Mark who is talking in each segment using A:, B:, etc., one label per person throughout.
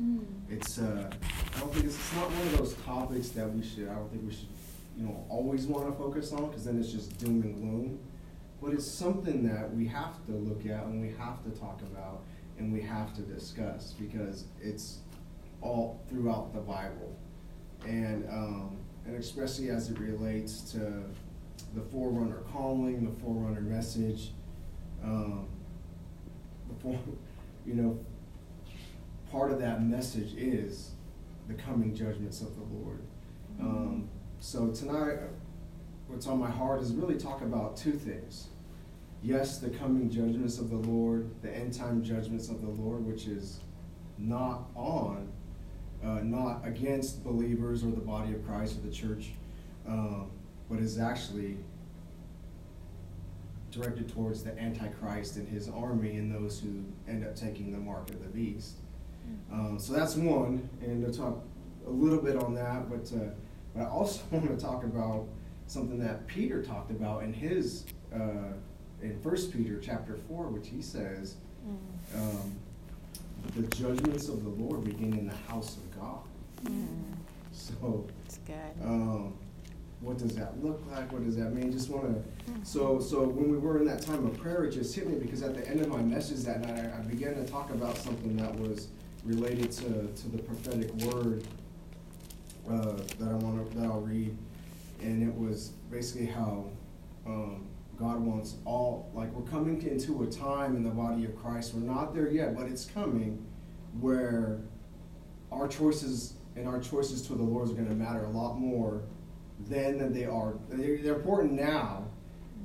A: Mm. It's uh, I don't think it's, it's not one of those topics that we should. I don't think we should, you know, always want to focus on because then it's just doom and gloom. But it's something that we have to look at and we have to talk about and we have to discuss because it's all throughout the Bible, and um, and especially as it relates to the forerunner calling, the forerunner message. Um, before, you know, part of that message is the coming judgments of the Lord. Um, so tonight, what's on my heart is really talk about two things. Yes, the coming judgments of the Lord, the end time judgments of the Lord, which is not on, uh, not against believers or the body of Christ or the church, um, but is actually directed towards the Antichrist and his army and those who end up taking the mark of the beast. Um, so that's one, and to talk a little bit on that, but, uh, but I also want to talk about something that Peter talked about in his uh, in First Peter chapter four, which he says, mm. um, the judgments of the Lord begin in the house of God. Mm. So,
B: that's good.
A: Um, what does that look like? What does that mean? Just want to. Mm-hmm. So, so when we were in that time of prayer, it just hit me because at the end of my message that night, I, I began to talk about something that was related to, to the prophetic word uh, that I want to that I'll read, and it was basically how um, God wants all like we're coming into a time in the body of Christ. We're not there yet, but it's coming where our choices and our choices to the Lord are going to matter a lot more than they are. They're, they're important now,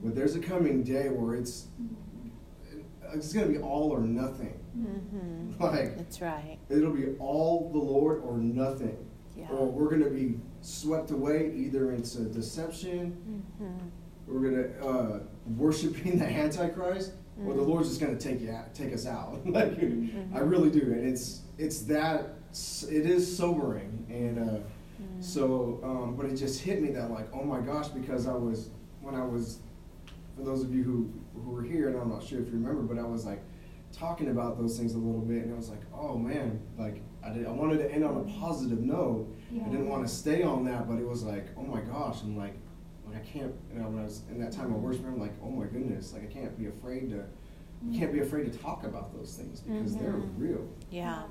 A: but there's a coming day where it's it's going to be all or nothing.
B: Mm-hmm.
A: Like
B: that's right.
A: It'll be all the Lord or nothing.
B: Yeah.
A: Or we're going to be swept away either into deception. Mm-hmm. We're going to uh, worshiping the Antichrist, mm-hmm. or the mm-hmm. Lord's just going to take you out, take us out. like mm-hmm. I really do, and it's it's that it is sobering, and uh, mm-hmm. so um, but it just hit me that like oh my gosh because I was when I was for those of you who who were here, and I'm not sure if you remember, but I was like talking about those things a little bit, and I was like, oh man, like I did, I wanted to end on a positive note. Yeah. I didn't want to stay on that, but it was like, oh my gosh, I'm like, like I can't. You know, when I was in that time of worship, I'm like, oh my goodness, like I can't be afraid to, you can't be afraid to talk about those things because mm-hmm. they're real.
B: Yeah.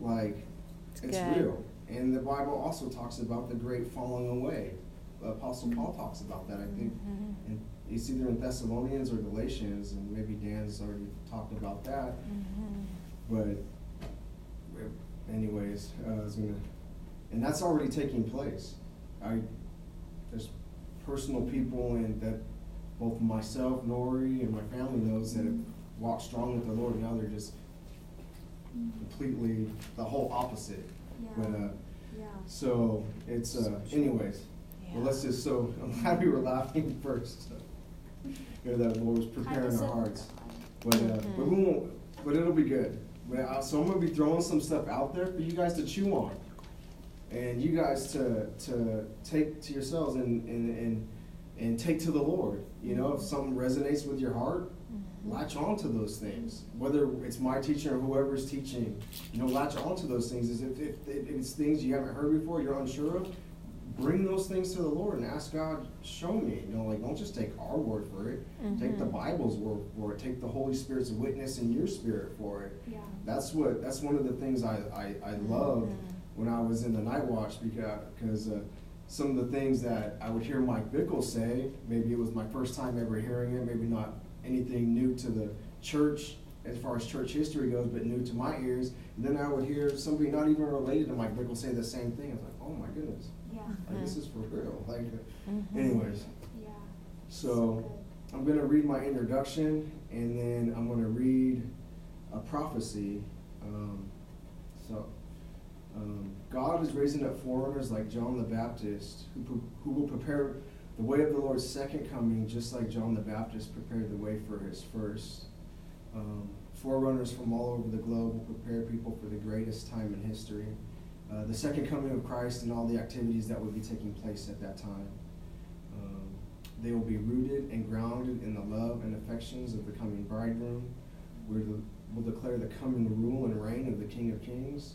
A: Like, it's, it's real, and the Bible also talks about the great falling away. Apostle Paul talks about that, I think, mm-hmm. in it's either in Thessalonians or Galatians, and maybe Dan's already talked about that. Mm-hmm. But, anyways, uh, I was gonna, and that's already taking place. I there's personal people and that both myself, Nori, and my family knows that have walked strong with the Lord, and now they're just completely the whole opposite.
C: Yeah.
A: But uh,
C: yeah.
A: so it's uh, anyways. Yeah. Well, let's just so I'm happy we're laughing first. So you know, that the Lord was preparing our hearts. But, uh, mm-hmm. but we won't, but it'll be good. But, uh, so I'm going to be throwing some stuff out there for you guys to chew on. And you guys to, to take to yourselves and, and, and, and take to the Lord. You know, if something resonates with your heart, mm-hmm. latch on to those things. Whether it's my teaching or whoever's teaching, you know, latch on to those things. Is if, if, if it's things you haven't heard before, you're unsure of, bring those things to the Lord and ask God, show me. You know, like don't just take our word for it. Mm-hmm. Take the mm-hmm. Bible's word for it. Take the Holy Spirit's witness in your spirit for it.
C: Yeah.
A: That's what. That's one of the things I I, I loved mm-hmm. when I was in the night watch because because uh, some of the things that I would hear Mike Bickle say. Maybe it was my first time ever hearing it. Maybe not anything new to the church as far as church history goes, but new to my ears. And then I would hear somebody not even related to Mike Bickle say the same thing. I was like, oh my goodness. Like this is for real. Like, mm-hmm. anyways.
C: Yeah.
A: So, I'm gonna read my introduction, and then I'm gonna read a prophecy. Um, so, um, God is raising up forerunners like John the Baptist, who who will prepare the way of the Lord's second coming, just like John the Baptist prepared the way for his first. Um, forerunners from all over the globe will prepare people for the greatest time in history. Uh, the second coming of Christ and all the activities that will be taking place at that time. Um, they will be rooted and grounded in the love and affections of the coming bridegroom. we will declare the coming rule and reign of the King of Kings.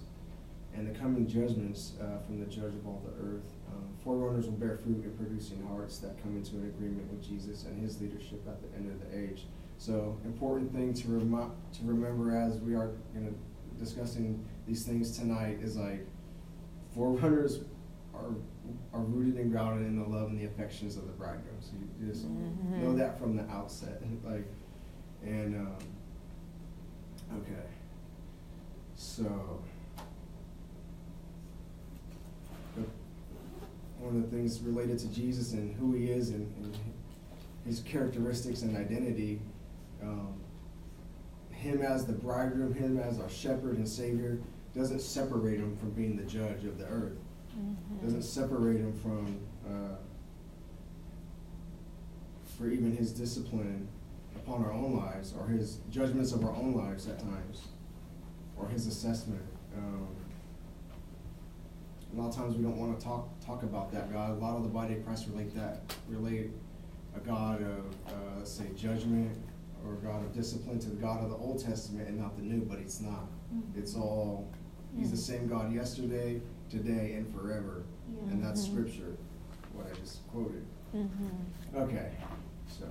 A: and the coming judgments uh, from the judge of all the earth. Um, forerunners will bear fruit in producing hearts that come into an agreement with Jesus and his leadership at the end of the age. So, important thing to, rem- to remember as we are you know, discussing these things tonight is like forerunners are are rooted and grounded in the love and the affections of the bridegroom. So you just mm-hmm. know that from the outset, like, and um, okay, so one of the things related to Jesus and who he is and, and his characteristics and identity. Um, him as the bridegroom, him as our shepherd and savior, doesn't separate him from being the judge of the earth. Mm-hmm. Doesn't separate him from uh, for even his discipline upon our own lives or his judgments of our own lives at times or his assessment. Um, a lot of times we don't want to talk talk about that God. A lot of the body of Christ relate that relate a God of uh, let's say judgment or a God of discipline to the God of the Old Testament and not the New, but it's not. Mm-hmm. It's all He's the same God yesterday, today, and forever, and that's mm-hmm. Scripture. What I just quoted. Mm-hmm. Okay, so.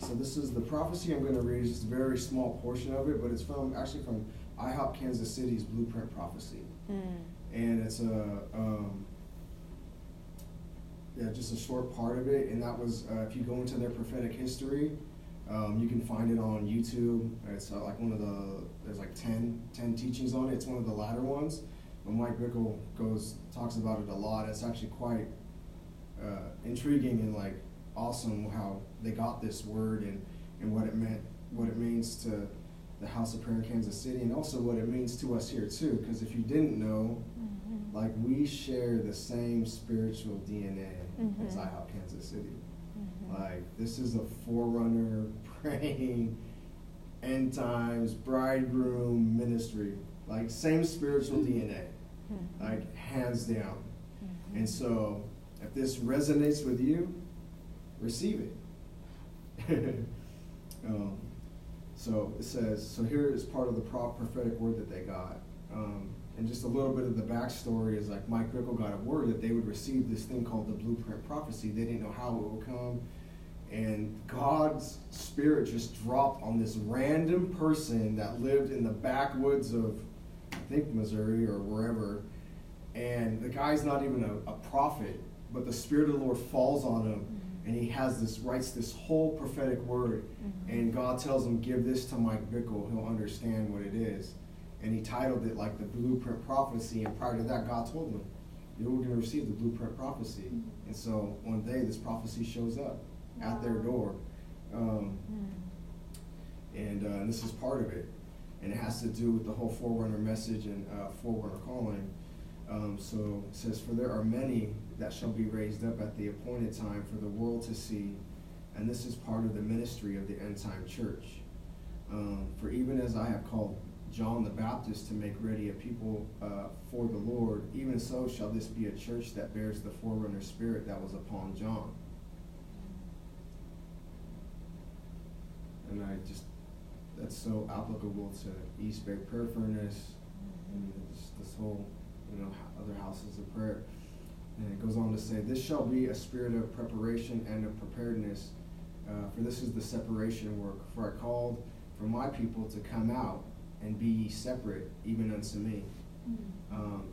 A: So this is the prophecy I'm going to read. It's just a very small portion of it, but it's from actually from IHOP Kansas City's Blueprint Prophecy, mm. and it's a um, yeah, just a short part of it. And that was uh, if you go into their prophetic history, um, you can find it on YouTube. It's uh, like one of the there's like 10, 10 teachings on it. It's one of the latter ones. But Mike Bickle goes talks about it a lot. It's actually quite uh, intriguing and like awesome how they got this word and, and what it meant, what it means to the House of Prayer in Kansas City, and also what it means to us here too. Because if you didn't know, mm-hmm. like we share the same spiritual DNA mm-hmm. as IHOP Kansas City. Mm-hmm. Like this is a forerunner, praying, end times, bridegroom ministry. Like same spiritual DNA, mm-hmm. like hands down. Mm-hmm. And so, if this resonates with you, receive it. um, so it says, so here is part of the prophetic word that they got. Um, and just a little bit of the backstory is like Mike Bickle got a word that they would receive this thing called the blueprint prophecy. They didn't know how it would come. And God's spirit just dropped on this random person that lived in the backwoods of, I think, Missouri or wherever. And the guy's not even a, a prophet, but the spirit of the Lord falls on him and he has this writes this whole prophetic word mm-hmm. and god tells him give this to mike bickle he'll understand what it is and he titled it like the blueprint prophecy and prior to that god told him "You're going to receive the blueprint prophecy mm-hmm. and so one day this prophecy shows up. At their door um, mm. and, uh, and, this is part of it and it has to do with the whole forerunner message and uh, forerunner calling um, so it says, For there are many that shall be raised up at the appointed time for the world to see, and this is part of the ministry of the end time church. Um, for even as I have called John the Baptist to make ready a people uh, for the Lord, even so shall this be a church that bears the forerunner spirit that was upon John. And I just, that's so applicable to East Bay Prayer Furnace and this, this whole you know, other houses of prayer. And it goes on to say, This shall be a spirit of preparation and of preparedness, uh, for this is the separation work. For I called for my people to come out and be ye separate, even unto me. Mm. Um,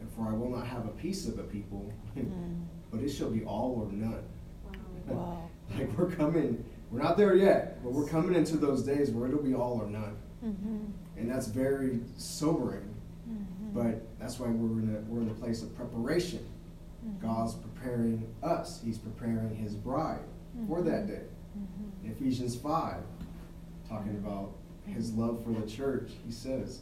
A: and for I will not have a piece of a people, mm. but it shall be all or none. Wow. wow. like we're coming, we're not there yet, but we're coming into those days where it'll be all or none. Mm-hmm. And that's very sobering but that's why we're in a, we're in a place of preparation. Mm-hmm. God's preparing us. He's preparing His bride mm-hmm. for that day. Mm-hmm. Ephesians 5, talking about His love for the church, He says,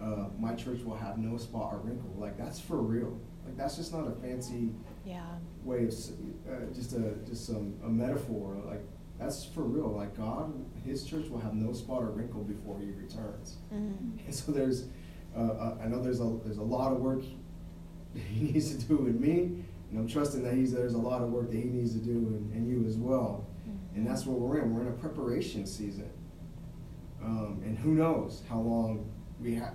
A: uh, My church will have no spot or wrinkle. Like, that's for real. Like, that's just not a fancy yeah. way of uh, just a just some a metaphor. Like, that's for real. Like, God, His church will have no spot or wrinkle before He returns. Mm-hmm. And so there's uh, uh, I know there's a there's a lot of work he needs to do in me, and I'm trusting that he's there's a lot of work that he needs to do in, in you as well. Mm-hmm. And that's what we're in. We're in a preparation season. Um, and who knows how long we have.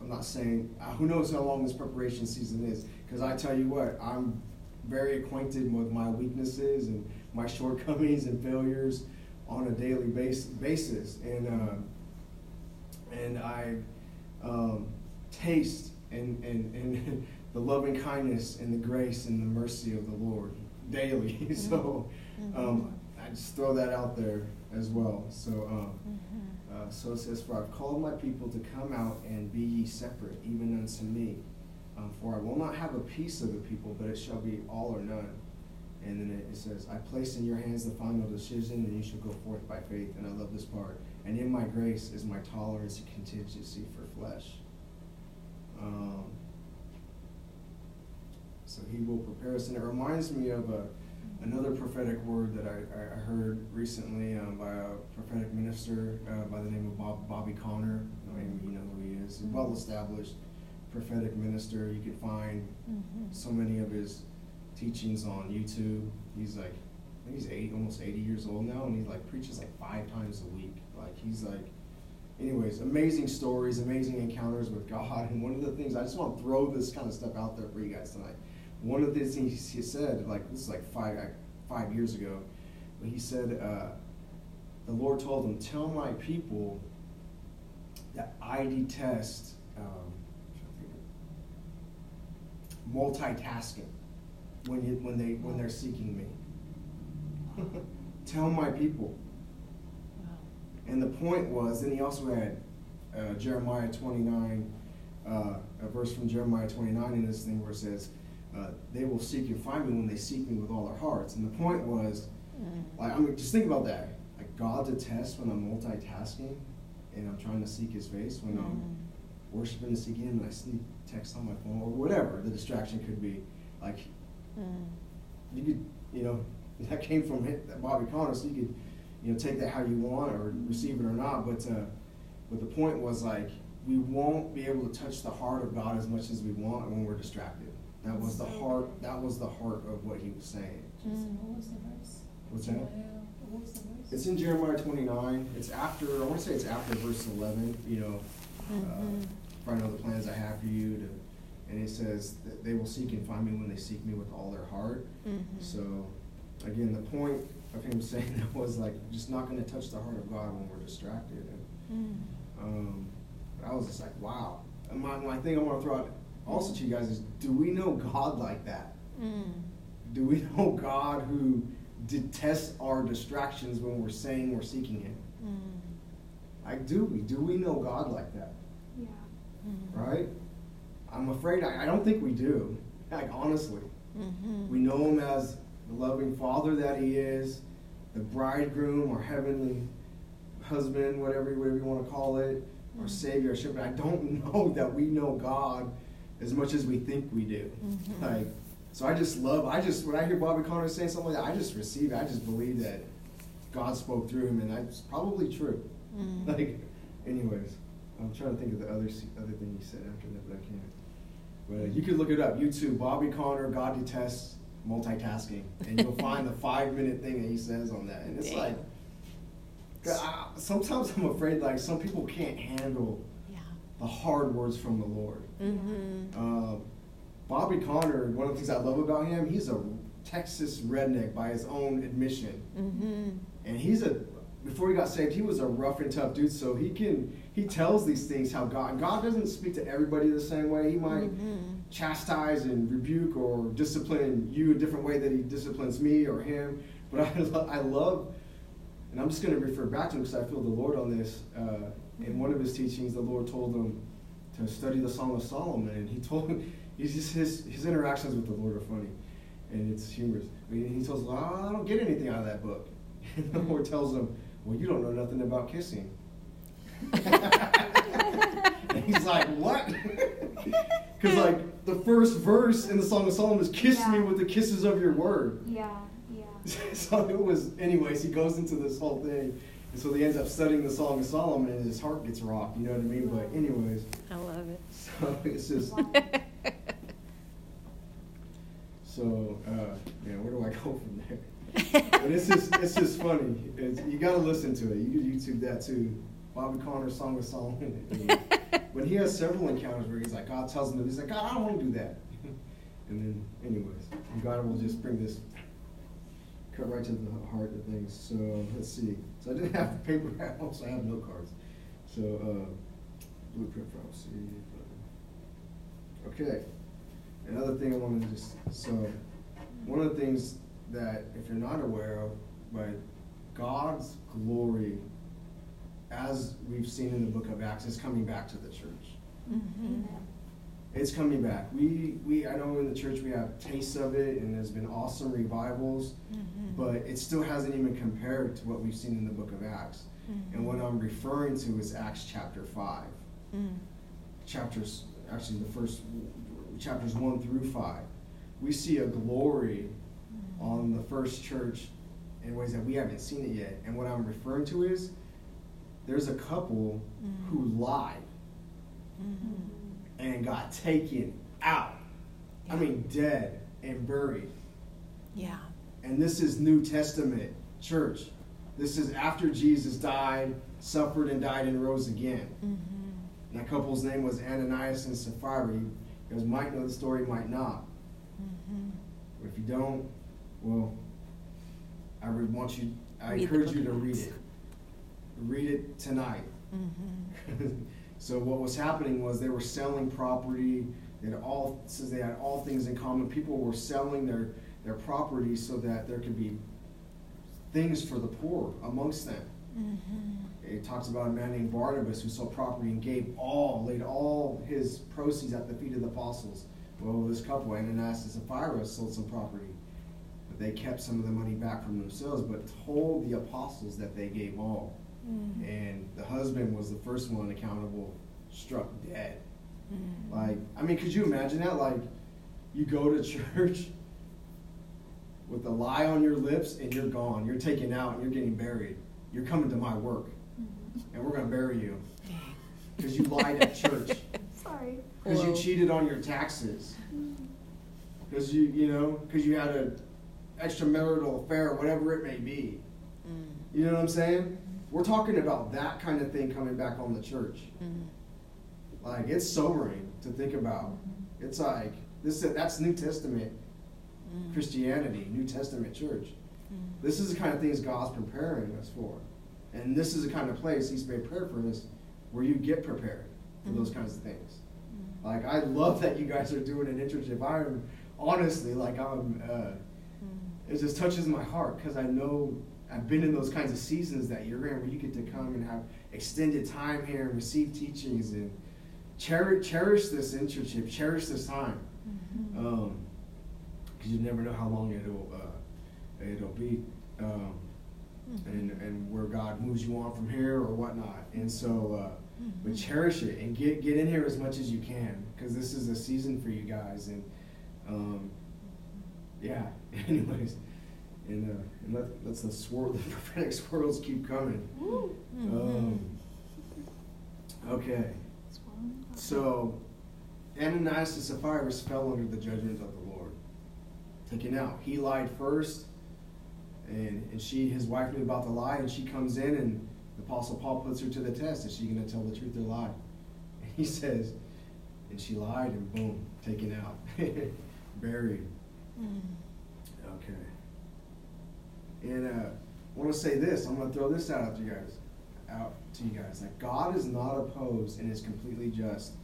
A: I'm not saying, uh, who knows how long this preparation season is. Because I tell you what, I'm very acquainted with my weaknesses and my shortcomings and failures on a daily base, basis. And, uh, and I um, taste and, and, and the loving kindness and the grace and the mercy of the Lord daily. so
B: Mm-hmm.
A: um, I just throw that out there as well. So, um,
B: Mm-hmm.
A: uh, so it says, For I've called my people to come out and be ye separate, even unto me. Um, for I will not have a piece of the people, but it shall be all or none. And then it, it says, I place in your hands the final decision, and you shall go forth by faith. And I love this part. And in my grace is my tolerance and contingency for flesh. Um, so he will prepare us. And it reminds me of a, another prophetic word that I, I heard recently um, by a prophetic minister uh, by the name of Bob, Bobby Conner. I mean, you know who he is. A well established prophetic minister. You can find
B: Mm-hmm.
A: so many of his teachings on YouTube. He's like, I think he's 80, almost 80 years old now, and he like preaches like five times a week. Like he's like, anyways, amazing stories, amazing encounters with God. And one of the things I just want to throw this kind of stuff out there for you guys tonight. One of the things he said, like this is like five five years ago, but he said, uh, the Lord told him, "Tell my people that I detest." Um, multitasking when you, when they when they're seeking me. Tell my people.
B: Wow.
A: And the point was, and he also had uh, Jeremiah 29, uh, a verse from Jeremiah 29 in this thing where it says, uh, "They will seek and find me when they seek me with all their hearts." And the point was,
B: Mm.
A: like, I mean, just think about that. Like God detests when I'm multitasking and I'm trying to seek His face when I'm
B: Mm.
A: worshiping and seeking Him and I sneak text on my phone or whatever the distraction could be. Like
B: Mm.
A: you could, you know, that came from Bobby Conner, so you could, you know, take that how you want or receive it or not. But, uh, but the point was like we won't be able to touch the heart of God as much as we want when we're distracted. That was the heart. That was the heart of what he was saying.
B: Mm.
C: What was the verse?
A: What's that?
C: What was the verse?
A: It's in Jeremiah 29. It's after. I want to say it's after verse 11. You know,
B: Mhm.
A: uh, for I know the plans I have for you. To, and it says that they will seek and find me when they seek me with all their heart.
B: Mhm.
A: So, again, the point of him saying that was like just not going to touch the heart of God when we're distracted. And
B: Mm.
A: um, I was just like, wow. And my, my thing I want to throw out also to you guys is, do we know God like that?
B: Mm.
A: Do we know God who detests our distractions when we're saying we're seeking Him?
B: Mm.
A: Like, do we? Do we know God like that?
C: Yeah.
B: Mm.
A: Right? I'm afraid I, I don't think we do. Like, honestly.
B: Mhm.
A: We know him as the loving father that he is, the bridegroom or heavenly husband, whatever, whatever you want to call it, or
B: Mhm.
A: savior or shepherd. I don't know that we know God as much as we think we do.
B: Mhm.
A: Like, so I just love, I just, when I hear Bobby Conner saying something like that, I just receive it. I just believe that God spoke through him, and that's probably true.
B: Mm.
A: Like, anyways, I'm trying to think of the other other thing he said after that, but I can't. But you could look it up. YouTube, Bobby Conner, God detests multitasking, and you'll find the five minute thing that he says on that. And it's
B: Damn.
A: like, I, sometimes I'm afraid like some people can't handle
B: Yeah.
A: the hard words from the Lord.
B: Mhm.
A: Uh, Bobby Conner, one of the things I love about him, he's a Texas redneck by his own admission
B: Mhm.
A: and he's a before he got saved he was a rough and tough dude so he can he tells these things how god god doesn't speak to everybody the same way. He might
B: Mhm.
A: chastise and rebuke or discipline you a different way that he disciplines me or him but i, lo- I love and i'm just going to refer back to him because i feel the lord on this uh, in one of his teachings the lord told him to study the song of solomon and he told him he's just his his interactions with the lord are funny and it's humorous. But he, he tells him i don't get anything out of that book. And the lord tells him well you don't know nothing about kissing and he's like, what? Because like the first verse in the Song of Solomon is "Kiss me with the kisses of your word."
C: Yeah. Yeah.
A: so it was, anyways. He goes into this whole thing, and so he ends up studying the Song of Solomon, and his heart gets rocked. You know what I mean? But anyways,
B: I love it.
A: so it's just so. Uh, yeah, where do I go from there? But it's just it's just funny. It's, you got to listen to it. You can YouTube that too. Bobby Conner's Song of Solomon. but he has several encounters where he's like, God tells him, to, he's like, God, I don't want to do that. and then, anyways, God will just bring this cut right to the heart of things. So let's see. So I didn't have the paper at home, so I have note cards. So uh, blueprint prophecy. Okay. Another thing I wanted to just so one of the things that if you're not aware of, but God's glory, as we've seen in the book of Acts, is coming back to the church.
B: Mm-hmm.
A: It's coming back. We we I know in the church we have tastes of it, and there's been awesome revivals,
B: Mm-hmm.
A: but it still hasn't even compared to what we've seen in the book of Acts. And what I'm referring to is Acts chapter five.
B: Mm.
A: chapters, actually the first chapters one through five, we see a glory on the first church in ways that we haven't seen it yet. And what I'm referring to is there's a couple who lied
B: Mm-hmm.
A: and got taken out. I mean, dead and buried.
B: Yeah.
A: And this is New Testament church. This is after Jesus died, suffered, and died and rose again.
B: Mm-hmm.
A: And that couple's name was Ananias and Sapphira. You guys might know the story, might not.
B: Mm-hmm.
A: But if you don't, well, I would want you. I
B: Read
A: encourage you to read it. Read it tonight.
B: Mm-hmm.
A: so what was happening was they were selling property. They had all says they had all things in common. People were selling their their property so that there could be things for the poor amongst them.
B: Mm-hmm.
A: It talks about a man named Barnabas who sold property and gave all, laid all his proceeds at the feet of the apostles. Well, this couple, Ananias and Sapphira, sold some property, they kept some of the money back from themselves, but told the apostles that they gave all.
B: Mm-hmm.
A: And the husband was the first one accountable, struck dead.
B: Mm-hmm.
A: Like, I mean, could you imagine that? Like, you go to church with a lie on your lips and you're gone. You're taken out and you're getting buried. You're coming to my work
C: Mhm.
A: and we're going to bury you because you lied at church,
C: Sorry.
A: because you cheated on your taxes, because you, you know, because you had a extramarital affair, whatever it may be.
B: Mm.
A: You know what I'm saying? We're talking about that kind of thing coming back on the church.
B: Mm.
A: Like it's sobering to think about. It's like this. That's New Testament
B: Mm.
A: Christianity, New Testament church.
B: Mm.
A: This is the kind of things God's preparing us for, and this is the kind of place He's made prayer for us, where you get prepared for those
B: Mhm.
A: kinds of things.
B: Mm.
A: Like I love that you guys are doing an internship. I'm honestly like I'm. Uh,
B: Mm.
A: It just touches my heart because I know I've been in those kinds of seasons that you're in where you get to come and have extended time here and receive teachings and cherish cherish this internship, cherish this time,
B: Mhm.
A: um, because you never know how long it'll uh, it'll be, um,
B: Mhm.
A: and and where God moves you on from here or whatnot. And so, uh, but
B: Mhm.
A: cherish it and get get in here as much as you can because this is a season for you guys and. Um, yeah. Anyways, and uh, and let let's the swirl the prophetic swirls keep coming.
C: Woo.
A: Um, okay, so Ananias and Sapphira fell under the judgment of the Lord, taken out. He lied first, and and she his wife knew about the lie, and she comes in, and the apostle Paul puts her to the test: Is she going to tell the truth or lie? And he says, and she lied, and boom, taken out, buried.
B: Mm.
A: And uh, I want to say this. I'm going to throw this out to you guys. Out to you guys. That God is not opposed and is completely just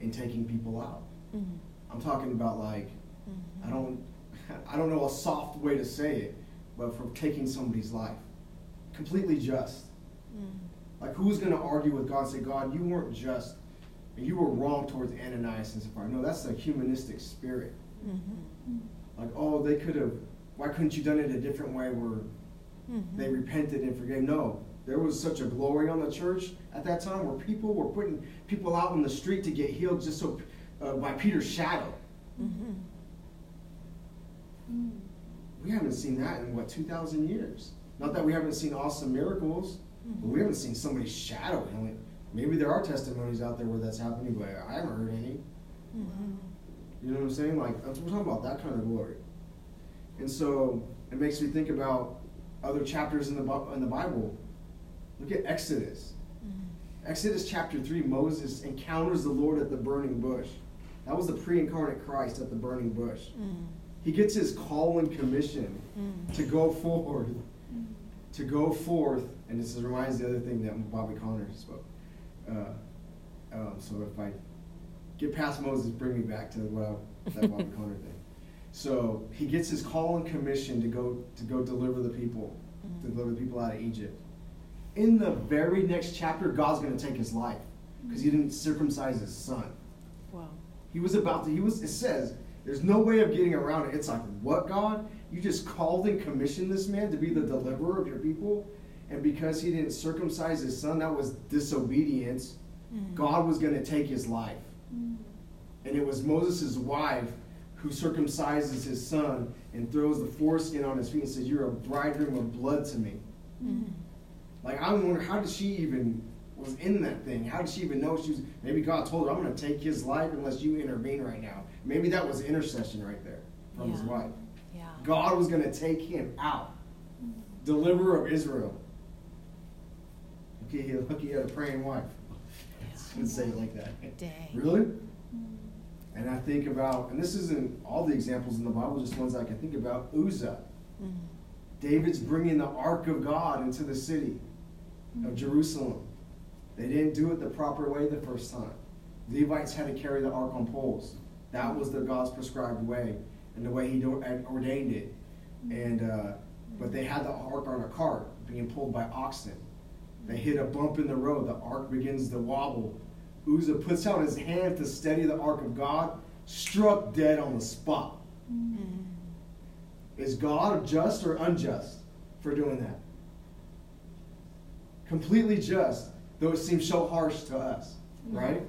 A: in taking people out.
B: Mm.
A: I'm talking about like
B: Mhm.
A: I don't I don't know a soft way to say it, but for taking somebody's life. Completely just.
B: Mm.
A: Like who's going to argue with God and say, God, you weren't just and you were wrong towards Ananias and Sapphira. No, that's a humanistic spirit.
B: Mhm.
A: Like, oh, they could have. Why couldn't you done it a different way where
B: Mhm.
A: they repented and forgave? No, there was such a glory on the church at that time where people were putting people out on the street to get healed just so uh, by Peter's shadow.
B: Mhm.
C: Mm.
A: We haven't seen that in what two thousand years. Not that we haven't seen awesome miracles, but we haven't seen somebody's shadow healing. Maybe there are testimonies out there where that's happening, but I haven't heard any.
B: Mhm.
A: You know what I'm saying? Like we're talking about that kind of glory. And so it makes me think about other chapters in the in the Bible. Look at Exodus.
B: Mm-hmm.
A: Exodus chapter 3, Moses encounters the Lord at the burning bush. That was the pre incarnate Christ at the burning bush.
B: Mm-hmm.
A: He gets his call and commission
B: Mm-hmm.
A: to go forward, to go forth, and this reminds the other thing that Bobby Conner spoke. Uh, um, so if I get past Moses, bring me back to what I, that Bobby Conner thing. So he gets his call and commission to go to go deliver the people, to
B: Mhm.
A: deliver the people out of Egypt. In the very next chapter, God's going to take his life because he didn't circumcise his son.
B: Wow.
A: He was about to, he was, it says, there's no way of getting around it. It's like, what, God? You just called and commissioned this man to be the deliverer of your people. And because he didn't circumcise his son, that was disobedience.
B: Mhm.
A: God was going to take his life. And it was Moses' wife who circumcises his son and throws the foreskin on his feet and says, You're a bridegroom of blood to me.
B: Mhm.
A: Like, I wonder, how did she even was in that thing? How did she even know she was? Maybe God told her, I'm going to take his life unless you intervene right now. Maybe that was intercession right there from his wife.
B: Yeah.
A: God was going to take him out, deliverer of Israel. Okay, look, he had a praying wife.
B: Yeah.
A: Let's say it like that.
B: Dang.
A: Really? And I think about, and this isn't all the examples in the Bible, just ones I can think about. Uzzah.
B: Mhm.
A: David's bringing the ark of God into the city of Jerusalem. They didn't do it the proper way the first time. Levites had to carry the ark on poles. That was the God's prescribed way and the way He ordained it. And uh, but they had the ark on a cart being pulled by oxen. They hit a bump in the road. The ark begins to wobble. Uzzah puts out his hand to steady the ark of God, struck dead on the spot.
B: Mhm.
A: Is God just or unjust for doing that? Completely just, though it seems so harsh to us, right?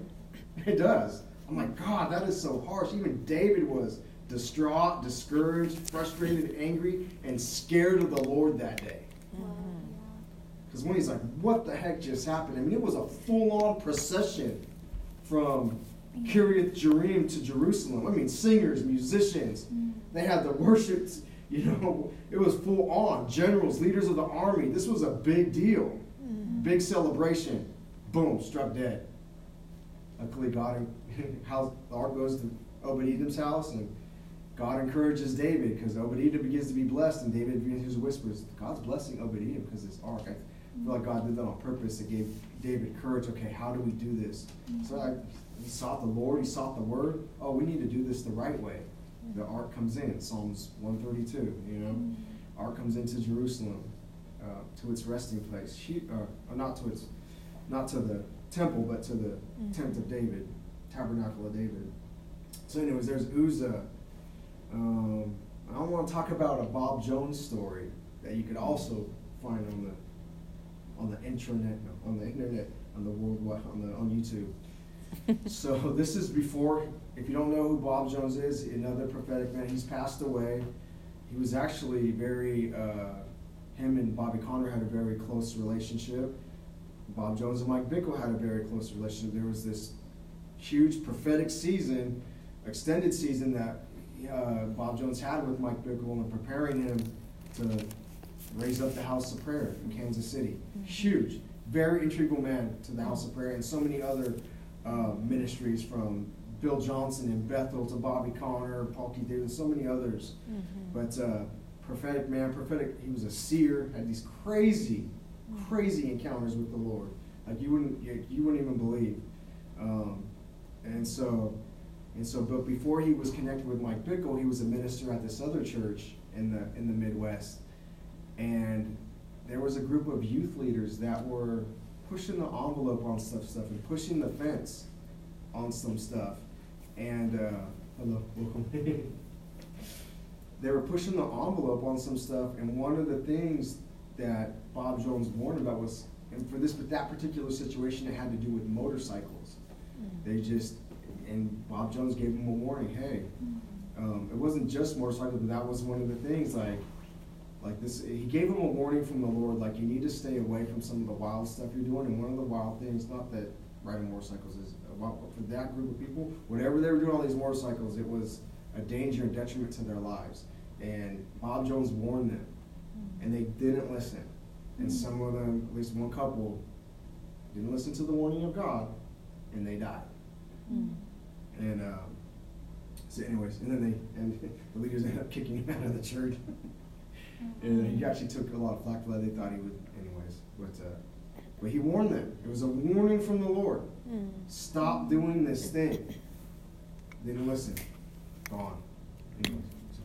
A: It does. I'm like, God, that is so harsh. Even David was distraught, discouraged, frustrated, angry, and scared of the Lord that day.
B: Mhm.
A: Because when he's like, what the heck just happened? I mean, it was a full on procession from Kiriath Jearim to Jerusalem. I mean, singers, musicians, they had the worship, you know, it was full on. Generals, leaders of the army. This was a big deal.
B: Mhm.
A: Big celebration. Boom, struck dead. Luckily, God, how the ark goes to Obed Edom's house, and God encourages David because Obed Edom begins to be blessed, and David begins to whispers, God's blessing Obed Edom because this ark. I feel like God did that on purpose. It gave David courage. Okay, how do we do this? So I, he sought the Lord, he sought the word. Oh, we need to do this the right way. The ark comes in, Psalms 132, you know. Ark comes into Jerusalem, uh, to its resting place. She, uh, or not to its, not to the temple, but to the tent of David, tabernacle of David. So, anyways, there's Uzzah. Um, I want to talk about a Bob Jones story that you could also find on the on the intranet, on the internet, on the world, Wi- on the on YouTube. so this is before. If you don't know who Bob Jones is, another prophetic man. He's passed away. He was actually very. Uh, him and Bobby Conner had a very close relationship. Bob Jones and Mike Bickle had a very close relationship. There was this huge prophetic season, extended season that uh, Bob Jones had with Mike Bickle and preparing him to raise up the House of Prayer in Kansas City.
B: Mhm.
A: Huge, very integral man to the House of Prayer and so many other uh, ministries from Bill Johnson in Bethel to Bobby Conner, Paul Keith Davis, so many others.
B: Mhm.
A: But uh, prophetic man, prophetic. He was a seer. Had these crazy, crazy encounters with the Lord, like you wouldn't, you, you wouldn't even believe. Um, and so, and so, but before he was connected with Mike Bickle, he was a minister at this other church in the in the Midwest, and there was a group of youth leaders that were pushing the envelope on stuff, stuff, and pushing the fence on some stuff. And uh, hello, welcome. they were pushing the envelope on some stuff, and one of the things that Bob Jones warned about was, and for this but that particular situation, it had to do with motorcycles.
B: Mhm.
A: They just, and Bob Jones gave them a warning. Hey, um, it wasn't just motorcycles, but that was one of the things. Like, like this, he gave them a warning from the Lord. Like, you need to stay away from some of the wild stuff you're doing. And one of the wild things, not that riding motorcycles is about, but for that group of people, whatever they were doing on these motorcycles, it was a danger and detriment to their lives. And Bob Jones warned them, and they didn't listen. And some of them, at least one couple, didn't listen to the warning of God, and they died.
B: Mm.
A: And um, so, anyways, and then they and the leaders ended up kicking him out of the church. And he actually took a lot of flack for that. They thought he would, anyways. But uh, but he warned them. It was a warning from the Lord.
B: Mm.
A: Stop doing this thing. They Didn't listen. Gone. Anyways, so-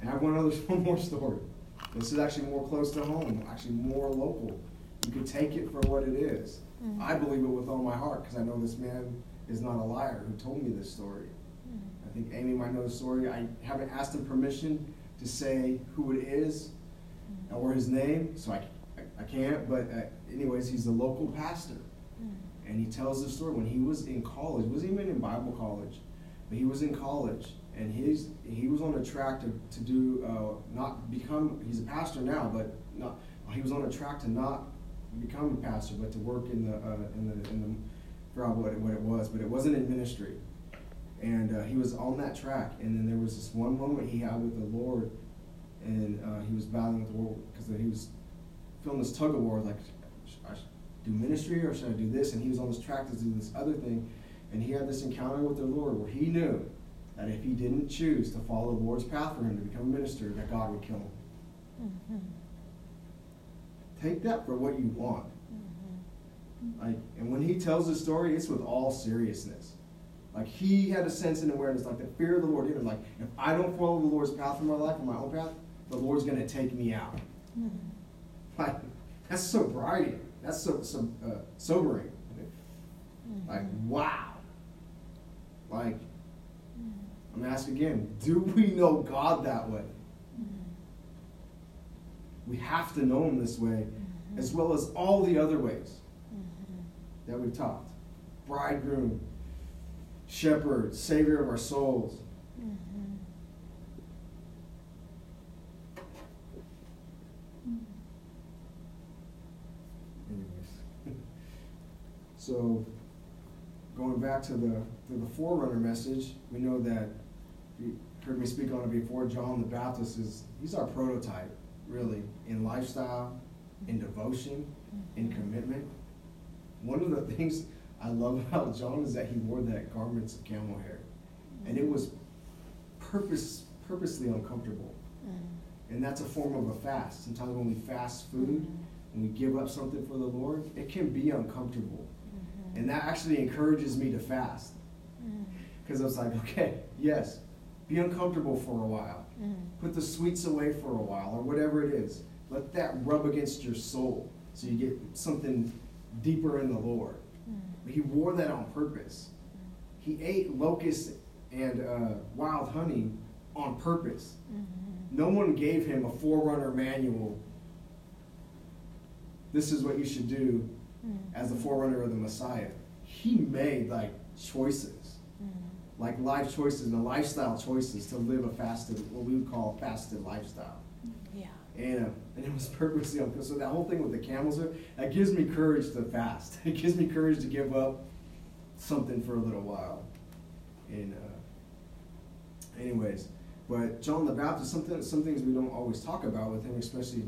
A: And I have one other one more story. This is actually more close to home. Actually more local. You can take it for what it is.
B: Mm.
A: I believe it with all my heart because I know this man is not a liar who told me this story.
B: Mm.
A: I think Amy might know the story. I haven't asked him permission to say who it is or his name, so I, I, I can't. But uh, anyways, he's a local pastor,
B: Mm.
A: and he tells the story when he was in college. wasn't even in Bible college, but he was in college, and his he was on a track to to do uh, not become. He's a pastor now, but not. He was on a track to not become a pastor, but to work in the uh, in the in the. Forgot what it, what it was, but it wasn't in ministry and uh, he was on that track. And then there was this one moment he had with the Lord, and uh, he was battling with the Lord because he was feeling this tug of war, like, should I do ministry or should I do this? And he was on this track to do this other thing, and he had this encounter with the Lord where he knew that if he didn't choose to follow the Lord's path for him to become a minister, that God would kill him.
B: Mhm.
A: Take that for what you want.
B: Mhm.
A: Like, and when he tells his story, it's with all seriousness. Like he had a sense and awareness, like the fear of the Lord in him. Like, if I don't follow the Lord's path for my life, or my own path, the Lord's gonna take me out.
B: Mhm.
A: Like, that's sobriety. That's so, so uh, sobering.
B: Mhm.
A: Like, wow. Like,
B: Mhm.
A: I'm ask again: Do we know God that way?
B: Mhm.
A: We have to know Him this way,
B: Mhm.
A: as well as all the other ways
B: Mhm.
A: that we've talked. Bridegroom, shepherd, savior of our souls.
B: Mhm.
A: Anyways. so, going back to the to the forerunner message, we know that you heard me speak on it before. John the Baptist is he's our prototype, really, in lifestyle, in devotion, in commitment. One of the things I love about John is that he wore that garments of camel hair, and it was purpose purposely uncomfortable.
B: Mhm.
A: And that's a form of a fast. Sometimes when we fast food, when we give up something for the Lord, it can be uncomfortable.
B: Mhm.
A: And that actually encourages me to fast.
B: Mhm.
A: Because I was like, okay, yes, be uncomfortable for a while.
B: Mhm.
A: Put the sweets away for a while, or whatever it is. Let that rub against your soul so you get something deeper in the Lord. He wore that on purpose. He ate locusts and uh, wild honey on purpose.
B: Mhm.
A: No one gave him a forerunner manual. This is what you should do
B: Mhm.
A: as the forerunner of the Messiah. He made like choices,
B: Mhm.
A: like life choices and lifestyle choices to live a fasted, what we would call a fasted lifestyle. And, and it was purposely on. So that whole thing with the camels, uh, that gives me courage to fast. It gives me courage to give up something for a little while. And uh, anyways, but John the Baptist, something, some things we don't always talk about with him, especially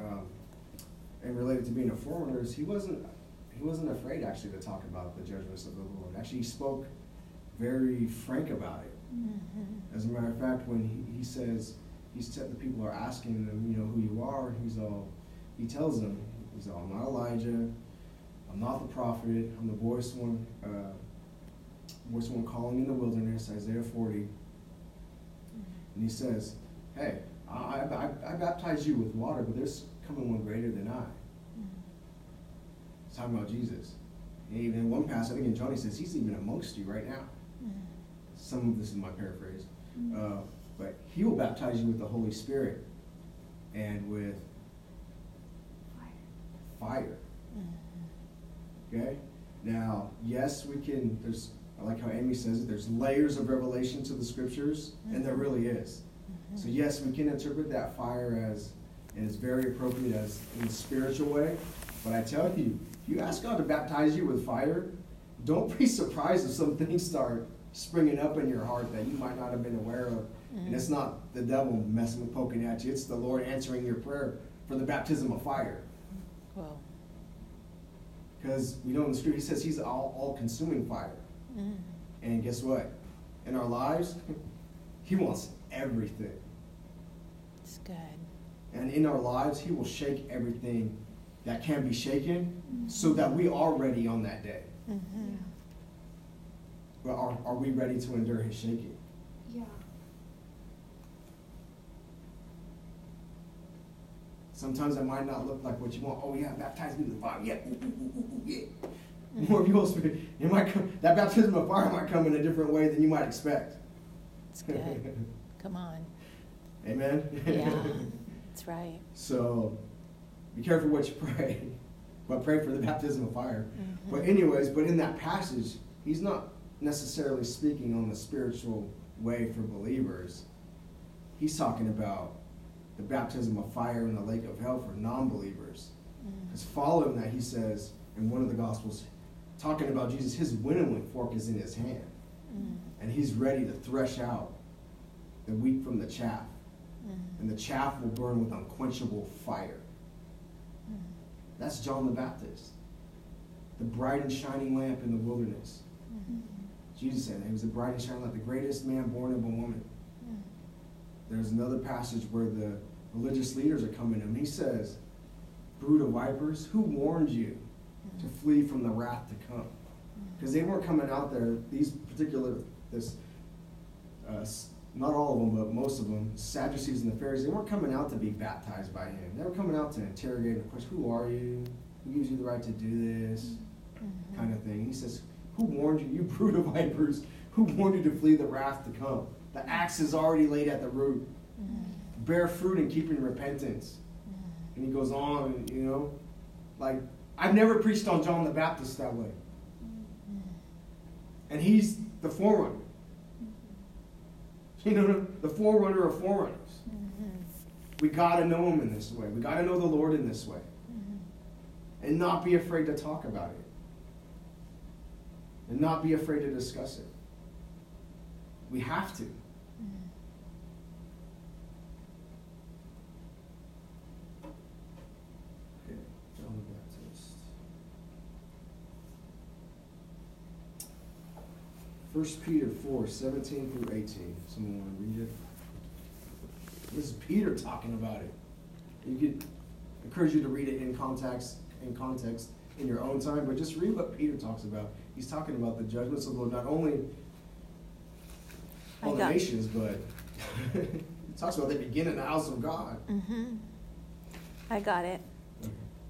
A: um, and related to being a forerunner, is he wasn't he wasn't afraid actually to talk about the judgments of the Lord. Actually, he spoke very frank about it.
B: Mhm.
A: As a matter of fact, when he, he says, he's te- the people are asking him, you know, who you are, he's all, he tells them, he's all, I'm not Elijah, I'm not the prophet, I'm the voice one, uh, voice one calling in the wilderness, Isaiah 40. And he says, hey, I, I, I baptize you with water, but there's coming one greater than I. It's talking about Jesus. And even in one passage, I think in John, he says, he's even amongst you right now.
B: Mhm.
A: Some of this is my paraphrase. Uh, but he will baptize you with the Holy Spirit and with fire.
B: Mhm.
A: Okay? Now, yes, we can, there's, I like how Amy says it, there's layers of revelation to the scriptures, and there really is.
B: Mhm.
A: So, yes, we can interpret that fire as, and it's very appropriate as in a spiritual way. But I tell you, if you ask God to baptize you with fire, don't be surprised if some things start springing up in your heart that you might not have been aware of. And it's not the devil messing with poking at you. It's the Lord answering your prayer for the baptism of fire.
B: Whoa.
A: Because we know in the scripture, he says he's all, all consuming fire.
B: Mm.
A: And guess what? In our lives, he wants everything.
B: It's good.
A: And in our lives, he will shake everything that can be shaken so that we are ready on that day.
B: Mm-hmm.
A: But are, are we ready to endure his shaking? Sometimes it might not look like what you want. Oh yeah, baptize me with fire. Yeah, ooh, ooh, ooh, yeah. Or you also, it might come, that baptism of fire might come in a different way than you might expect.
B: It's good. Come on.
A: Amen.
B: Yeah. That's right.
A: So, be careful what you pray, but pray for the baptism of fire.
B: Mhm.
A: But anyways, but in that passage, he's not necessarily speaking on the spiritual way for believers. He's talking about the baptism of fire in the lake of hell for non-believers.
B: Mm.
A: Because following that, he says in one of the gospels, talking about Jesus, his winnowing fork is in his hand,
B: Mm.
A: and he's ready to thresh out the wheat from the chaff,
B: Mm.
A: and the chaff will burn with unquenchable fire.
B: Mm.
A: That's John the Baptist, the bright and shining lamp in the wilderness.
B: Mhm.
A: Jesus said he was a bright and shining lamp, the greatest man born of a woman. There's another passage where the religious leaders are coming to him. He says, Brood of vipers, who warned you to flee from the wrath to come? Because they weren't coming out there, these particular, this, uh, not all of them, but most of them, Sadducees and the Pharisees, they weren't coming out to be baptized by him. They were coming out to interrogate and question, who are you? Who gives you the right to do this?
B: Mhm.
A: kind of thing. He says, Who warned you, you brood of vipers? Who warned you to flee the wrath to come? The axe is already laid at the root. Bear fruit and keep in repentance. And he goes on, you know, like, I've never preached on John the Baptist that way. And he's the forerunner. You know, the forerunner of forerunners. We got to know him in this way. We got to know the Lord in this way. And not be afraid to talk about it. And not be afraid to discuss it. We have to.
B: Mm.
A: Okay, John the Baptist. First Peter 4, 17 through 18. Someone want to read it? This is Peter talking about it. You could encourage you to read it in context, in context in your own time, but just read what Peter talks about. He's talking about the judgments of the Lord, not only on the nations, but he talks about they begin in the house of God.
B: Mhm. I got it.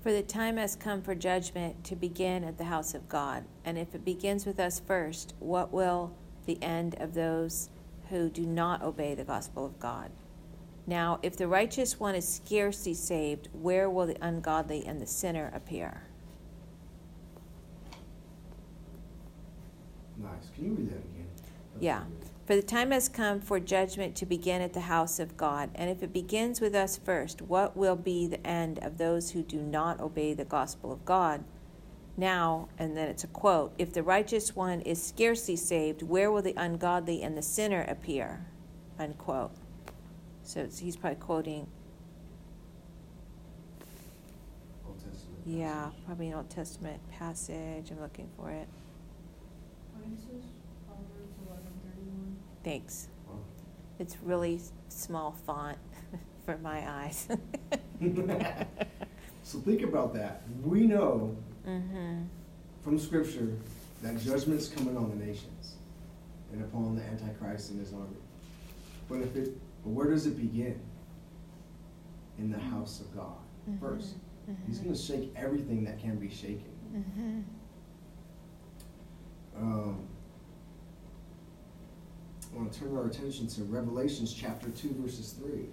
B: For the time has come for judgment to begin at the house of God. And if it begins with us first, what will the end of those who do not obey the gospel of God? Now, if the righteous one is scarcely saved, where will the ungodly and the sinner appear?
A: Nice. Can you read that again? That's
B: Yeah.
A: good.
B: For the time has come for judgment to begin at the house of God. And if it begins with us first, what will be the end of those who do not obey the gospel of God? Now, and then it's a quote If the righteous one is scarcely saved, where will the ungodly and the sinner appear? Unquote. So it's, he's probably quoting,
A: Old Testament
B: yeah,
A: passage.
B: probably an Old Testament passage. I'm looking for it. Thanks.
A: Wow.
B: It's really small font for my eyes.
A: So think about that. We know
B: mm-hmm.
A: from Scripture that judgment's coming on the nations and upon the Antichrist and his army. But if it, but where does it begin? In the house of God 1st He's going to shake everything that can be shaken.
B: Mm-hmm.
A: Um, I want to turn our attention to Revelations chapter 2, verses 3.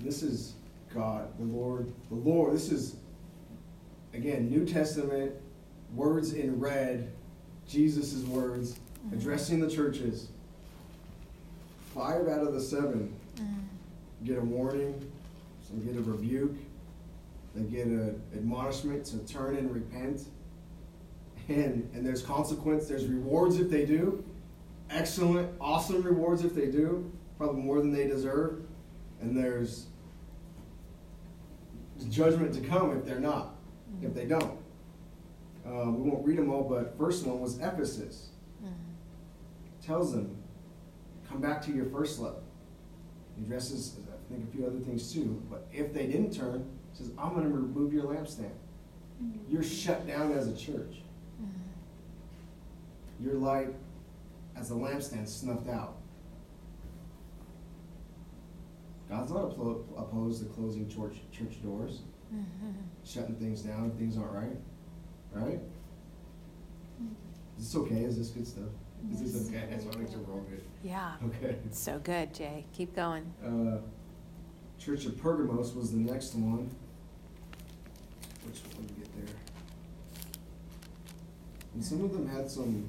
A: This is God, the Lord, the Lord. This is, again, New Testament, words in red, Jesus' words,
B: Mhm.
A: addressing the churches. Five out of the seven get a warning, some get a rebuke, they get an admonishment to turn and repent. And and there's consequence, there's rewards if they do, excellent, awesome rewards if they do, probably more than they deserve. And there's judgment to come if they're not, if they don't. Uh, we won't read them all, but first one was Ephesus. Tells them, come back to your first love. He addresses, I think, a few other things too. But if they didn't turn, he says, I'm going to remove your lampstand. You're shut down as a church. Your light as a lampstand snuffed out. God's not opposed to closing church church doors, shutting things down if things aren't right. Right? Is this okay? Is this good stuff? Is this okay? That's what makes it roll good.
B: Yeah.
A: Okay.
B: So good, Jay. Keep going.
A: Uh, Church of Pergamos was the next one. Which one did we get there? And some of them had some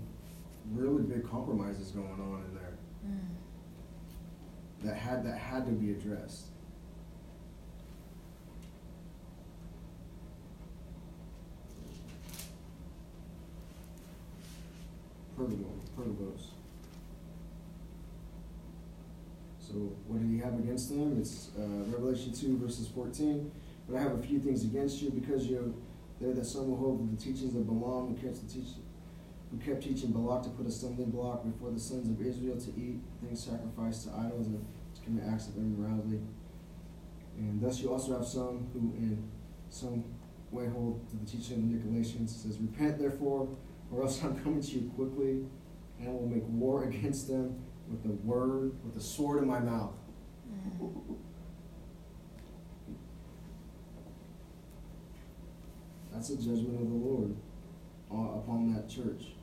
A: really big compromises going on in there that had that had to be addressed. Pergamo, Pergamos. So what did he have against them? It's uh, Revelation 2, verses 14. But I have a few things against you because you're there that some will hold the teachings of Balaam who kept the teach, who kept teaching Balak to put a stumbling block before the sons of Israel to eat things sacrificed to idols and to commit acts of immorality. And thus you also have some who in some way hold to the teaching of the Nicolaitans. It says, Repent therefore, or else I'm coming to you quickly, and will make war against them with the word, with the sword in my mouth. That's a judgment of the Lord uh, upon that church,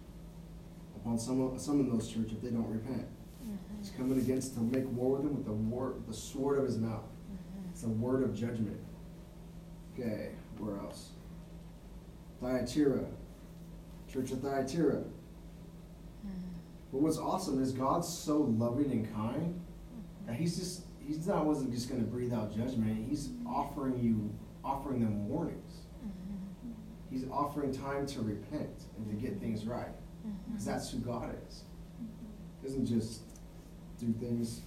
A: upon some of, some of those church if they don't repent. Mm-hmm. He's coming against to make war with them with the war, the sword of his mouth. Mm-hmm. It's a word of judgment. Okay, where else? Thyatira, Church of Thyatira. Mm-hmm. But what's awesome is God's so loving and kind that He's just He's not wasn't just going to breathe out judgment. He's offering you offering them warnings. He's offering time to repent and to get things right Mm-hmm. because that's who God is. Mm-hmm. He doesn't just do things.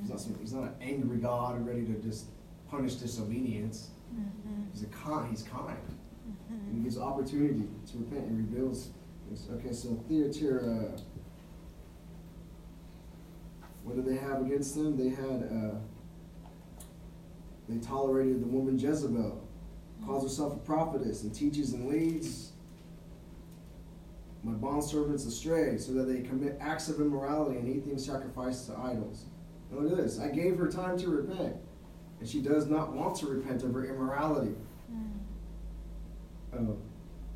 A: He's not, some, he's not an angry God ready to just punish disobedience. Mm-hmm. He's a kind. He's kind. And he gives opportunity to repent and rebuilds things. Okay, so Thyatira. What did they have against them? They had uh, they tolerated the woman Jezebel, calls herself a prophetess, and teaches and leads my bondservants astray, so that they commit acts of immorality and eat things sacrificed to idols. And look at this. I gave her time to repent, and she does not want to repent of her immorality. Hmm. Oh,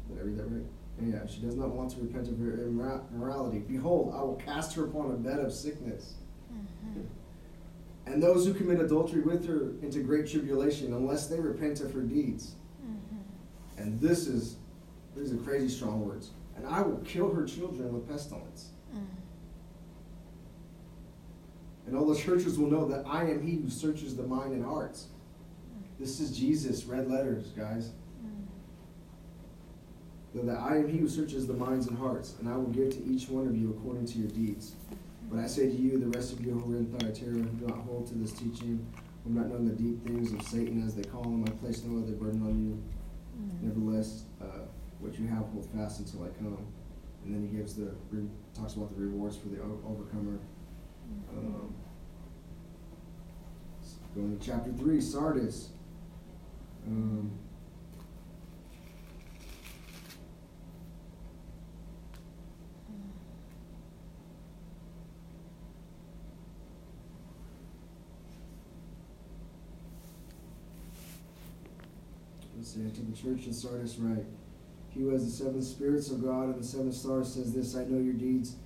A: did I read that right? Yeah, she does not want to repent of her immorality. Behold, I will cast her upon a bed of sickness. Hmm. And those who commit adultery with her into great tribulation, unless they repent of her deeds. Hmm. And this is these are crazy strong words. And I will kill her children with pestilence. Mm. And all the churches will know that I am he who searches the mind and hearts. Mm. This is Jesus, red letters, guys. Mm. That I am he who searches the minds and hearts, and I will give to each one of you according to your deeds. But I say to you, the rest of you who are in Thyatira, who do not hold to this teaching, who have not known the deep things of Satan as they call him, I place no other burden on you. Nevertheless, uh, what you have, hold fast until I come. And then he gives the re- talks about the rewards for the o- overcomer. Um, going to chapter three, Sardis. Um, Let's see, to the church in Sardis, right. He who has the seven spirits of God and the seven stars says this I know your deeds,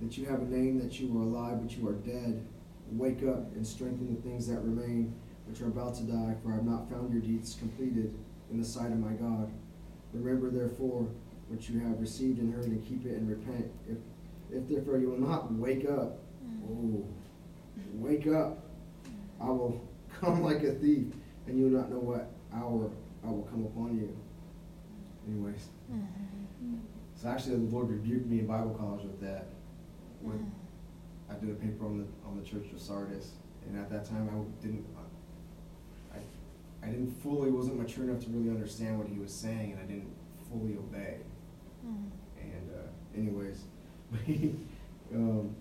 A: that you have a name, that you are alive, but you are dead. Wake up and strengthen the things that remain, which are about to die, for I have not found your deeds completed in the sight of my God. Remember, therefore, what you have received and heard, and keep it and repent. If, if therefore you will not wake up, mm. oh, wake up, I will come like a thief, and you will not know what hour I will come upon you. Anyways, so actually the Lord rebuked me in Bible college with that. With I did a paper on the on the Church of Sardis, and at that time I didn't I I didn't fully wasn't mature enough to really understand what he was saying, and I didn't fully obey.
B: Mm.
A: And uh, anyways, um,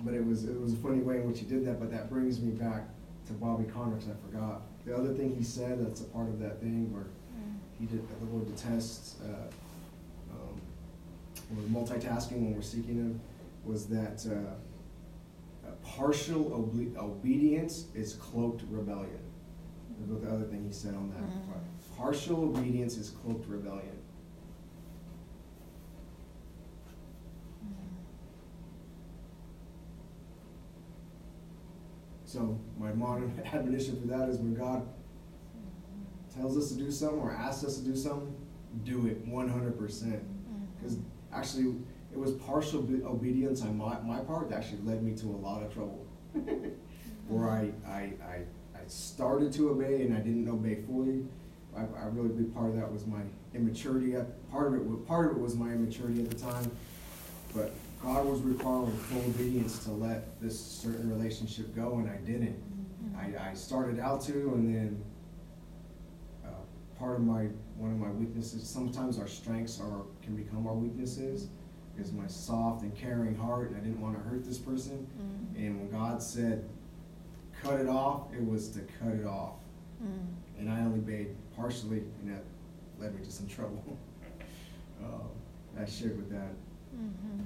A: but it was it was a funny way in which he did that. But that brings me back to Bobby Conner 'cause I forgot the other thing he said. That's a part of that thing where. He did the Lord detests uh, um, or multitasking when we're seeking Him was that uh, partial obe- obedience is cloaked rebellion. Is what the other thing he said on that.
B: Mm.
A: Partial obedience is cloaked rebellion. So my modern admonition for that is when God tells us to do something or asks us to do something, do it one hundred percent. Mm. Because actually, it was partial be- obedience on my, my part that actually led me to a lot of trouble. Where I, I, I, I started to obey and I didn't obey fully. I, I really big part of that was my immaturity. At, part of it, part of it was my immaturity at the time. But God was requiring full obedience to let this certain relationship go, and I didn't. Mm-hmm. I, I started out to, and then part of my one of my weaknesses. Sometimes our strengths are can become our weaknesses. Is my soft and caring heart, and I didn't want to hurt this person.
B: Mm.
A: And when God said, "Cut it off," it was to cut it off,
B: Mm.
A: and I only obeyed partially, and that led me to some trouble. uh, I shared with that.
B: Mhm.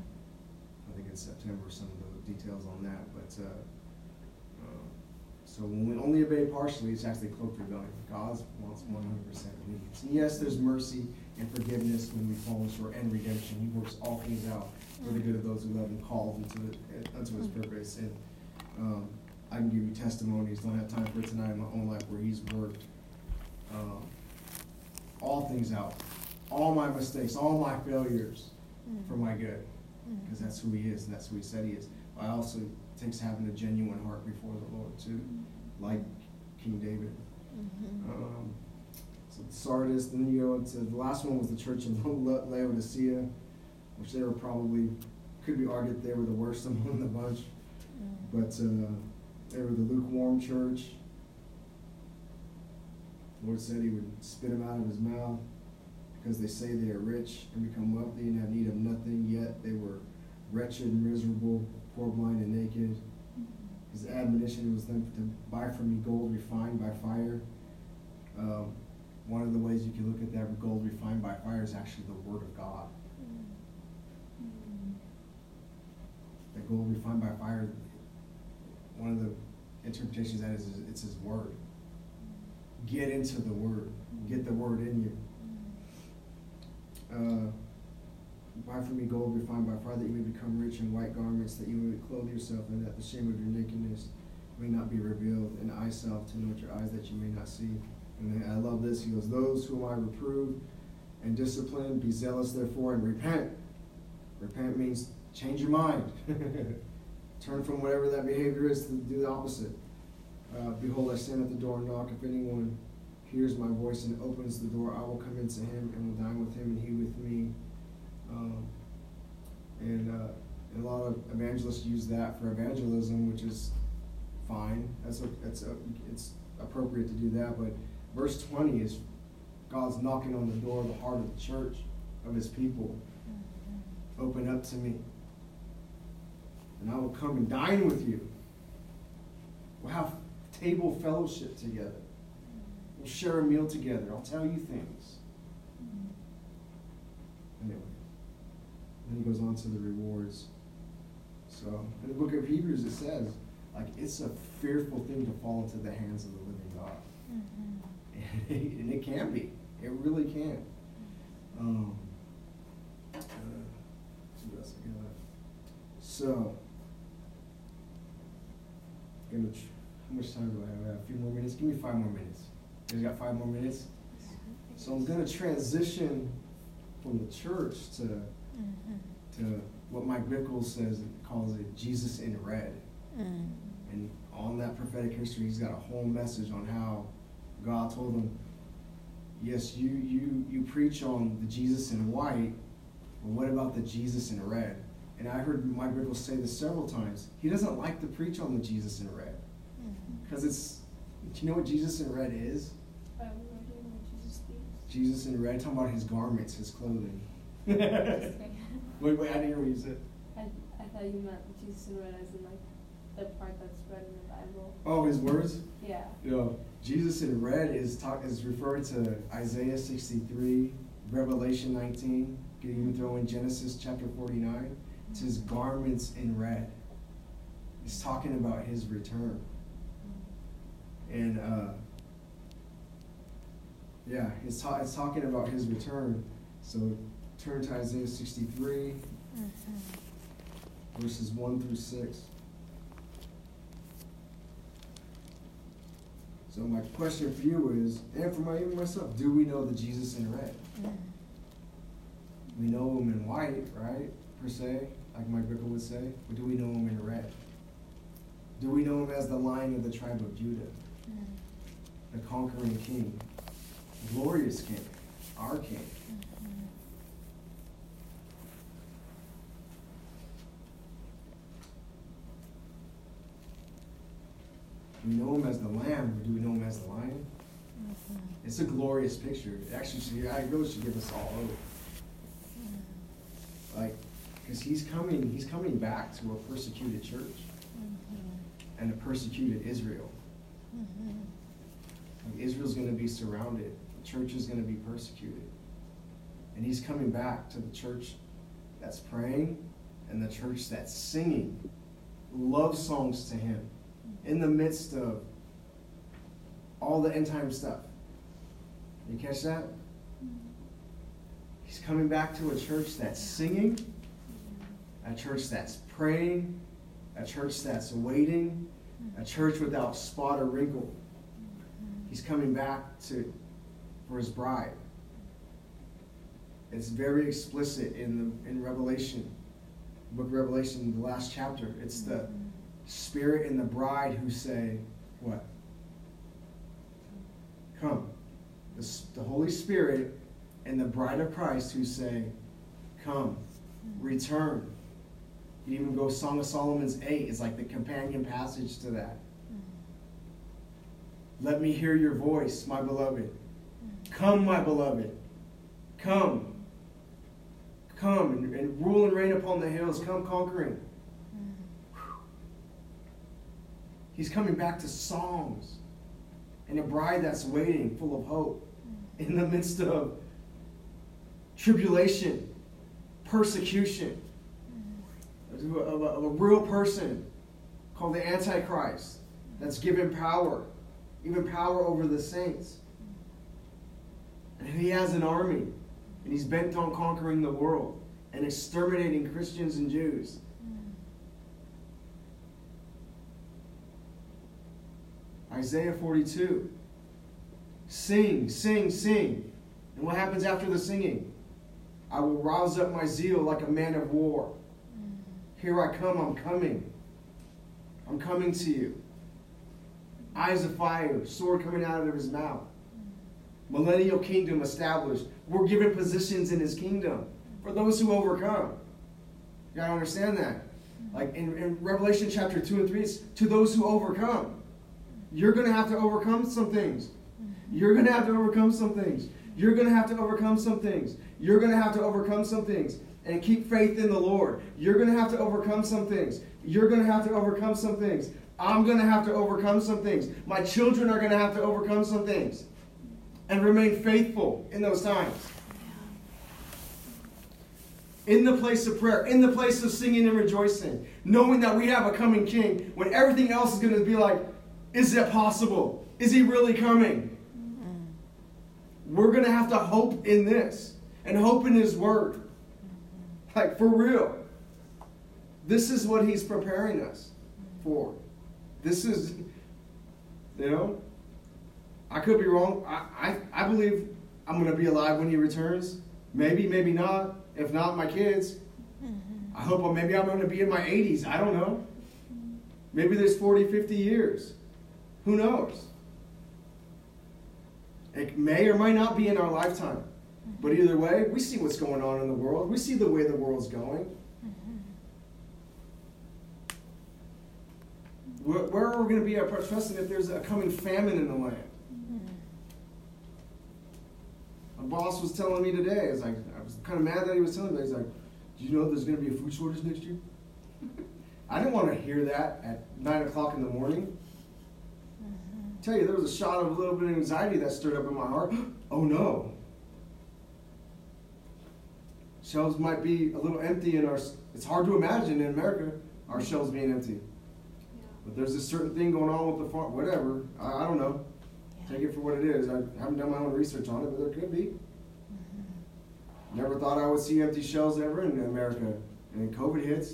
A: I think in September some of the details on that, but, uh, so when we only obey partially, it's actually cloaked rebellion. God wants one hundred percent obedience. And yes, there's mercy and forgiveness when we fall short and redemption. He works all things out for the good of those who love him, called into unto his purpose. And, um, I can give you testimonies, don't have time for it tonight in my own life where he's worked, um, all things out, all my mistakes, all my failures for my good because that's who he is and that's who he said he is. But I also takes having a genuine heart before the Lord too, like King David.
B: Mhm.
A: Um, so Sardis, then you go into the last one was the church of La- Laodicea, which they were probably could be argued they were the worst among the bunch,
B: Mm.
A: but uh, they were the lukewarm church. The Lord said He would spit them out of His mouth because they say they are rich and become wealthy and have need of nothing, yet they were wretched, miserable, poor, blind, and naked. His admonition was them to buy from me gold refined by fire. Um, one of the ways you can look at that gold refined by fire is actually the Word of God. The gold refined by fire, one of the interpretations that is, is it's His Word. Get into the Word. Get the Word in you. Uh, buy from me gold refined by fire that you may become rich in white garments, that you may clothe yourself, and that the shame of your nakedness may not be revealed, and eye salve to anoint your eyes that you may not see. And I love this. He goes, Those whom I reprove and discipline, be zealous therefore and repent. Repent means change your mind. Turn from whatever that behavior is to do the opposite. Uh, Behold, I stand at the door and knock. If anyone hears my voice and opens the door, I will come into him and will dine with him and he with me. Um, and, uh, and a lot of evangelists use that for evangelism, which is fine. That's a, it's a, it's appropriate to do that. But verse twenty is God's knocking on the door of the heart of the church, of His people. Open up to me, and I will come and dine with you. We'll have table fellowship together. We'll share a meal together. I'll tell you things. Anyway, then he goes on to the rewards. So in the book of Hebrews, it says, like it's a fearful thing to fall into the hands of the living God,
B: Mhm.
A: and it can be. It really can. Um, uh, what else I got. So, how much time do I have? I have a few more minutes. Give me five more minutes. You guys got five more minutes? So I'm gonna transition from the church to. To what Mike Bickles says calls it Jesus in red.
B: Mm.
A: And on that prophetic history, he's got a whole message on how God told him, "Yes, you you you preach on the Jesus in white, but what about the Jesus in red? and I heard Mike Riddle say this several times. He doesn't like to preach on the Jesus in red because it's. Do you know what Jesus in red is?
D: I have no idea what Jesus thinks.
A: Jesus in red, talking about his garments, his clothing. Wait, wait, I didn't hear what you said.
D: I, I thought you meant Jesus in red as in like the part that's read in the Bible.
A: Oh, his words.
D: Yeah.
A: You know, Jesus in red is talk is referred to Isaiah 63, Revelation 19. You can even throw in Genesis chapter 49. It's his garments in red. It's talking about his return. And uh, yeah, it's, ta- it's talking about his return. So turn to Isaiah 63, mm-hmm. verses 1 through 6. So my question for you is, and for my even myself, do we know the Jesus in red? Mm-hmm. We know him in white, right? Per se, like Mike Bickle would say. But do we know him in red? Do we know him as the lion of the tribe of Judah? Mm-hmm. The conquering king. Glorious king. Our king. Do we know him as the lamb or do we know him as the lion? Mm-hmm. It's a glorious picture. It actually should, I really should give us all hope. Mm-hmm. Like, because he's coming, he's coming back to a persecuted church mm-hmm. and a persecuted Israel. Like Israel's going to be surrounded. The church is going to be persecuted. And he's coming back to the church that's praying and the church that's singing love songs to him in the midst of all the end time stuff. You catch that? He's coming back to a church that's singing, a church that's praying, a church that's waiting, a church without spot or wrinkle. He's coming back to for his bride. It's very explicit in the in Revelation, book of Revelation, the last chapter. It's the spirit and the bride who say, What? Come. The, the Holy Spirit and the bride of Christ who say, Come, return. You even go Song of Solomon's 8 is like the companion passage to that. Mm-hmm. Let me hear your voice, my beloved. Come, my beloved. Come. Come and, and rule and reign upon the hills. Come conquering. He's coming back to songs and a bride that's waiting, full of hope, mm. in the midst of tribulation, persecution, mm. of a, of a- of a real person called the Antichrist that's mm. given power, even power over the saints. And he has an army, and he's bent on conquering the world and exterminating Christians and Jews. Isaiah 42. Sing, sing, sing. And what happens after the singing? I will rouse up my zeal like a man of war. Here I come, I'm coming. I'm coming to you. Eyes of fire, sword coming out of his mouth. Millennial kingdom established. We're given positions in his kingdom for those who overcome. You gotta understand that. Like in, in Revelation chapter 2 and 3, it's to those who overcome. You're going to have to overcome some things. You're going to have to overcome some things. You're going to have to overcome some things. You're going to have to overcome some things. And keep faith in the Lord. You're going to have to overcome some things. You're going to have to overcome some things. I'm going to have to overcome some things. My children are going to have to overcome some things. And remain faithful in those times. In the place of prayer, in the place of singing and rejoicing, knowing that we have a coming king when everything else is going to be like, is it possible? Is he really coming? We're going to have to hope in this and hope in his word. Like, for real. This is what he's preparing us for. This is, you know, I could be wrong. I, I, I believe I'm going to be alive when he returns. Maybe, maybe not. If not, my kids. I hope maybe I'm going to be in my 80s. I don't know. Maybe there's 40, 50 years. Who knows? It may or might not be in our lifetime. But either way, we see what's going on in the world. We see the way the world's going. Where, where are we going to be at trusting if there's a coming famine in the land? A boss was telling me today, is like, I was kind of mad that he was telling me, he's like, do you know there's going to be a food shortage next year? I didn't want to hear that at 9 o'clock in the morning tell you, there was a shot of a little bit of anxiety that stirred up in my heart. oh no. Shelves might be a little empty in our, it's hard to imagine in America our shelves being empty. But there's a certain thing going on with the farm, whatever. I, I don't know. Take it for what it is. I haven't done my own research on it, but there could be. Mm-hmm. Never thought I would see empty shelves ever in America. And then COVID hits.